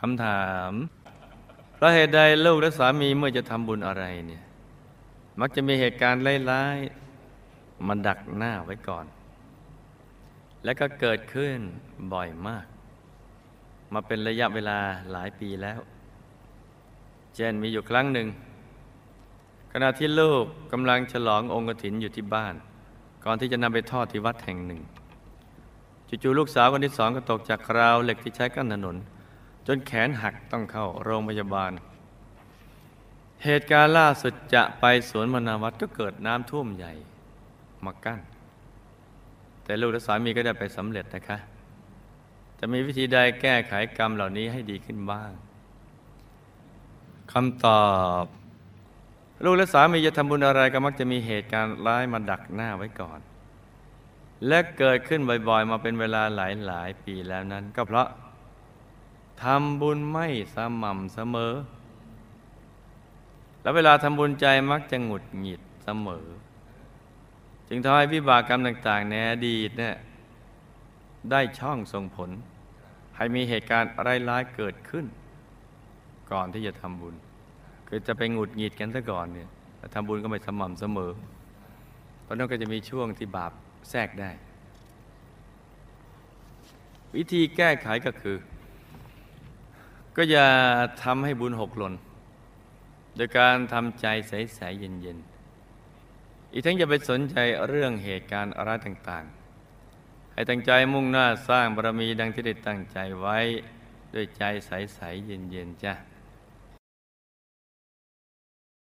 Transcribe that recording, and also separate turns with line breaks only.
คำถามเพราะเหตุใดลูกและสามีเมื่อจะทำบุญอะไรเนี่ยมักจะมีเหตุการณ์ร้ายๆมาดักหน้าไว้ก่อน และก็เกิดขึ้นบ่อยมาก มาเป็นระยะเวลาหลายปีแล้ว เช่นมีอยู่ครั้งหนึ่ง ขณะที่ลูกกำลังฉลององค์กถินอยู่ที่บ้าน ก่อนที่จะนำไปทอดที่วัดแห่งหนึ่งจู่ๆลูกสาวคนที่สองก็ตกจากราวเหล็กที่ใช้กั้นถนน จนแขนหักต้องเข้าโรงพยาบาล เหตุการณ์ล่าสุดจะไปสวนมนาวัดก็เกิดน้ำท่วมใหญ่มากั้น แต่ลูกและสามีก็ได้ไปสำเร็จนะคะ จะมีวิธีใดแก้ไขกรรมเหล่านี้ให้ดีขึ้นบ้างคำตอบลูกและสามีจะทำบุญอะไรก็มักจะมีเหตุการณ์ร้ายมาดักหน้าไว้ก่อน และเกิดขึ้นบ่อยๆ มาเป็นเวลาหลายๆ ปีแล้วนั้น ก็เพราะ ทำบุญไม่สม่ำเสมอ แล้วเวลาทำบุญใจมักจะหงุดหงิดเสมอ จึงทำให้วิบากกรรมต่างๆ ในอดีตเนี่ยได้ช่องส่งผล ให้มีเหตุการณ์ร้ายๆเกิดขึ้น ก่อนที่จะทำบุญ คือจะไปหงุดหงิดกันซะก่อนเนี่ยทำบุญก็ไม่สม่ำเสมอ เพราะนั้นก็จะมีช่วงที่บาปแทรกได้ วิธีแก้ไขก็คือ ก็อย่าทำให้บุญหกหล่น โดยการทำใจใสๆเย็นๆ อีกทั้งอย่าไปสนใจเรื่องเหตุการณ์อะไรต่างๆ ให้ตั้งใจมุ่งหน้าสร้างบารมีดังที่ได้ตั้งใจไว้ ด้วยใจใสๆเย็นๆจ้ะ